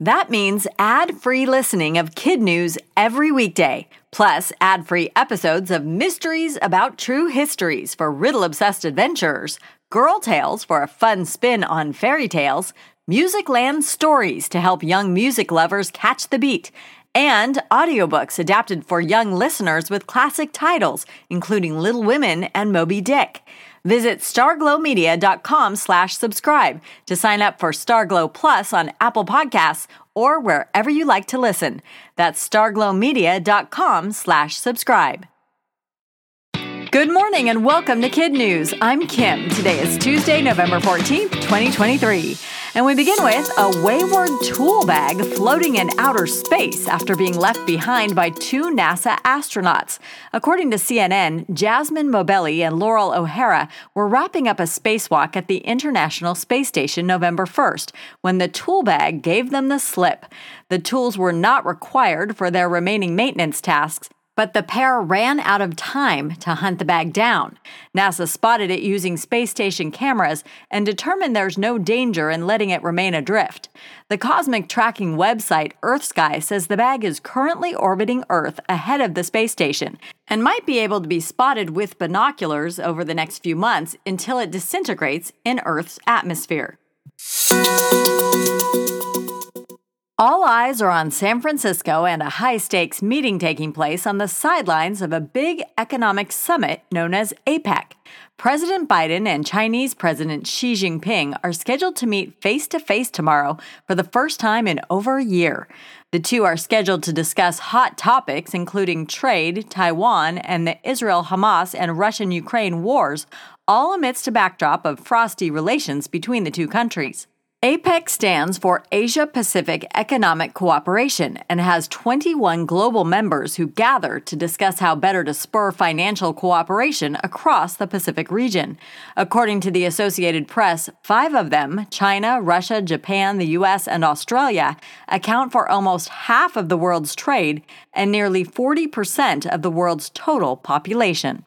That means ad free listening of kid news every weekday, plus ad free episodes of mysteries about true histories for riddle obsessed adventurers, girl tales for a fun spin on fairy tales, Musicland stories to help young music lovers catch the beat, and audiobooks adapted for young listeners with classic titles, including Little Women and Moby Dick. Visit starglowmedia.com slash subscribe to sign up for Starglow Plus on Apple Podcasts or wherever you like to listen. That's starglowmedia.com slash subscribe. Good morning and welcome to Kid News. I'm Kim. Today is Tuesday, November 14th, 2023. And we begin with a wayward tool bag floating in outer space after being left behind by two NASA astronauts. According to CNN, Jasmin Moghbeli and Loral O'Hara were wrapping up a spacewalk at the International Space Station November 1st when the tool bag gave them the slip. The tools were not required for their remaining maintenance tasks, but the pair ran out of time to hunt the bag down. NASA spotted it using space station cameras and determined there's no danger in letting it remain adrift. The cosmic tracking website EarthSky says the bag is currently orbiting Earth ahead of the space station and might be able to be spotted with binoculars over the next few months until it disintegrates in Earth's atmosphere. All eyes are on San Francisco and a high stakes meeting taking place on the sidelines of a big economic summit known as APEC. President Biden and Chinese President Xi Jinping are scheduled to meet face to face tomorrow for the first time in over a year. The two are scheduled to discuss hot topics including trade, Taiwan, and the Israel Hamas and Russian Ukraine wars, all amidst a backdrop of frosty relations between the two countries. APEC stands for Asia Pacific Economic Cooperation and has 21 global members who gather to discuss how better to spur financial cooperation across the Pacific region. According to the Associated Press, five of them, China, Russia, Japan, the US, and Australia, account for almost half of the world's trade and nearly 40% of the world's total population.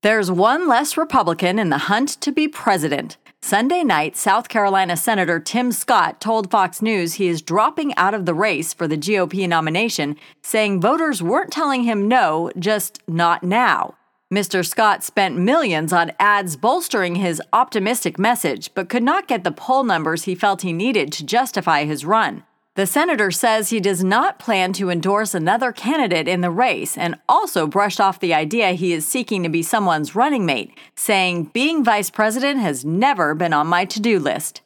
There's one less Republican in the hunt to be president. Sunday night, South Carolina Senator Tim Scott told Fox News he is dropping out of the race for the GOP nomination, saying voters weren't telling him no, just not now. Mr. Scott spent millions on ads bolstering his optimistic message, but could not get the poll numbers he felt he needed to justify his run. The senator says he does not plan to endorse another candidate in the race and also brushed off the idea he is seeking to be someone's running mate, saying, Being vice president has never been on my to do list.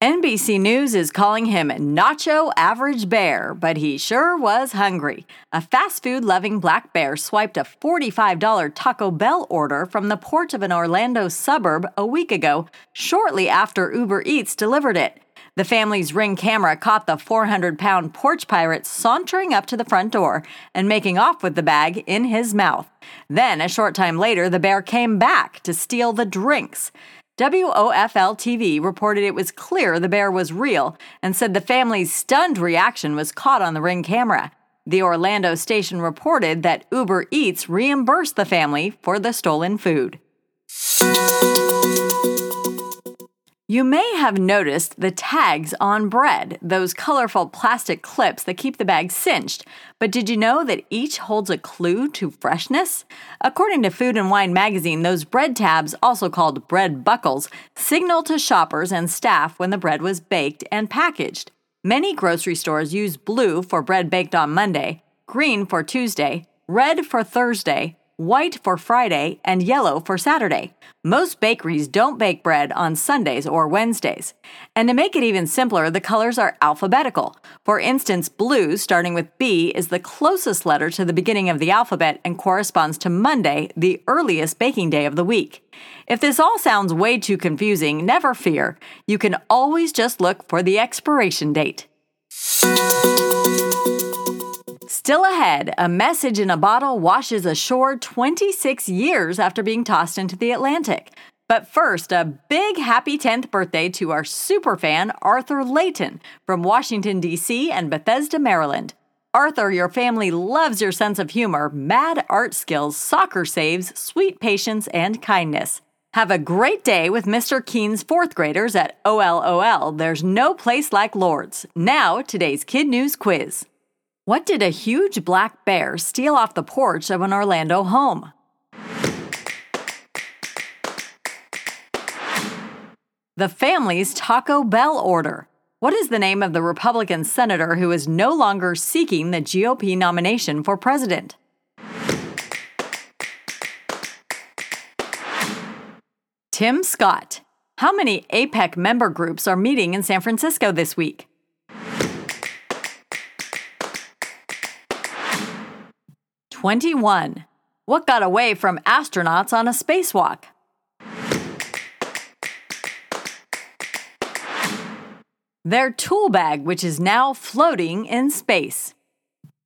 NBC News is calling him Nacho Average Bear, but he sure was hungry. A fast food loving black bear swiped a $45 Taco Bell order from the porch of an Orlando suburb a week ago, shortly after Uber Eats delivered it. The family's ring camera caught the 400 pound porch pirate sauntering up to the front door and making off with the bag in his mouth. Then, a short time later, the bear came back to steal the drinks. WOFL TV reported it was clear the bear was real and said the family's stunned reaction was caught on the ring camera. The Orlando station reported that Uber Eats reimbursed the family for the stolen food. You may have noticed the tags on bread, those colorful plastic clips that keep the bag cinched. But did you know that each holds a clue to freshness? According to Food and Wine magazine, those bread tabs, also called bread buckles, signal to shoppers and staff when the bread was baked and packaged. Many grocery stores use blue for bread baked on Monday, green for Tuesday, red for Thursday, white for Friday, and yellow for Saturday. Most bakeries don't bake bread on Sundays or Wednesdays. And to make it even simpler, the colors are alphabetical. For instance, blue, starting with B, is the closest letter to the beginning of the alphabet and corresponds to Monday, the earliest baking day of the week. If this all sounds way too confusing, never fear. You can always just look for the expiration date. Still ahead, a message in a bottle washes ashore 26 years after being tossed into the Atlantic. But first, a big happy 10th birthday to our superfan, Arthur Layton, from Washington, D.C. and Bethesda, Maryland. Arthur, your family loves your sense of humor, mad art skills, soccer saves, sweet patience, and kindness. Have a great day with Mr. Keen's fourth graders at OLOL. There's no place like Lourdes. Now, today's Kid News quiz. What did a huge black bear steal off the porch of an Orlando home? The family's Taco Bell order. What is the name of the Republican senator who is no longer seeking the GOP nomination for president? Tim Scott. How many APEC member groups are meeting in San Francisco this week? Twenty-one. What got away from astronauts on a spacewalk? Their tool bag, which is now floating in space.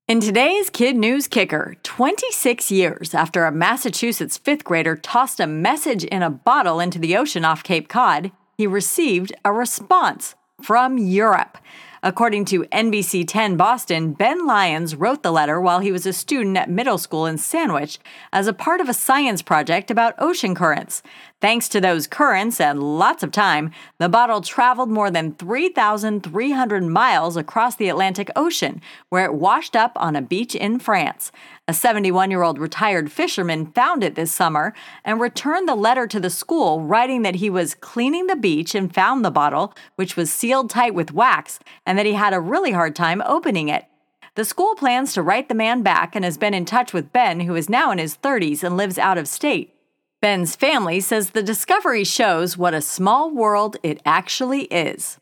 In today's Kid News Kicker, 26 years after a Massachusetts fifth grader tossed a message in a bottle into the ocean off Cape Cod, he received a response from Europe. According to NBC 10 Boston, Ben Lyons wrote the letter while he was a student at middle school in Sandwich as a part of a science project about ocean currents. Thanks to those currents and lots of time, the bottle traveled more than 3,300 miles across the Atlantic Ocean, where it washed up on a beach in France. A 71 year old retired fisherman found it this summer and returned the letter to the school, writing that he was cleaning the beach and found the bottle, which was sealed tight with wax, and that he had a really hard time opening it. The school plans to write the man back and has been in touch with Ben, who is now in his 30s and lives out of state. Ben's family says the discovery shows what a small world it actually is.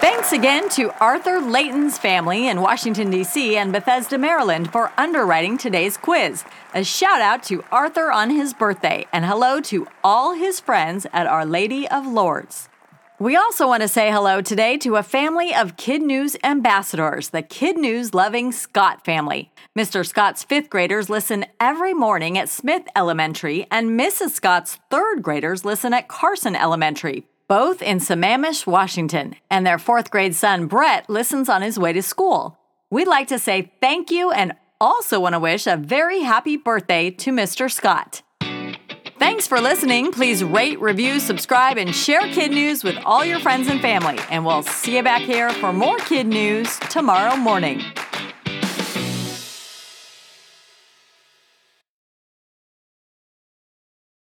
Thanks again to Arthur Layton's family in Washington, D.C. and Bethesda, Maryland for underwriting today's quiz. A shout out to Arthur on his birthday, and hello to all his friends at Our Lady of Lourdes. We also want to say hello today to a family of Kid News ambassadors, the Kid News loving Scott family. Mr. Scott's fifth graders listen every morning at Smith Elementary, and Mrs. Scott's third graders listen at Carson Elementary both in Sammamish, Washington, and their fourth grade son, Brett, listens on his way to school. We'd like to say thank you and also want to wish a very happy birthday to Mr. Scott. Thanks for listening. Please rate, review, subscribe, and share Kid News with all your friends and family. And we'll see you back here for more Kid News tomorrow morning.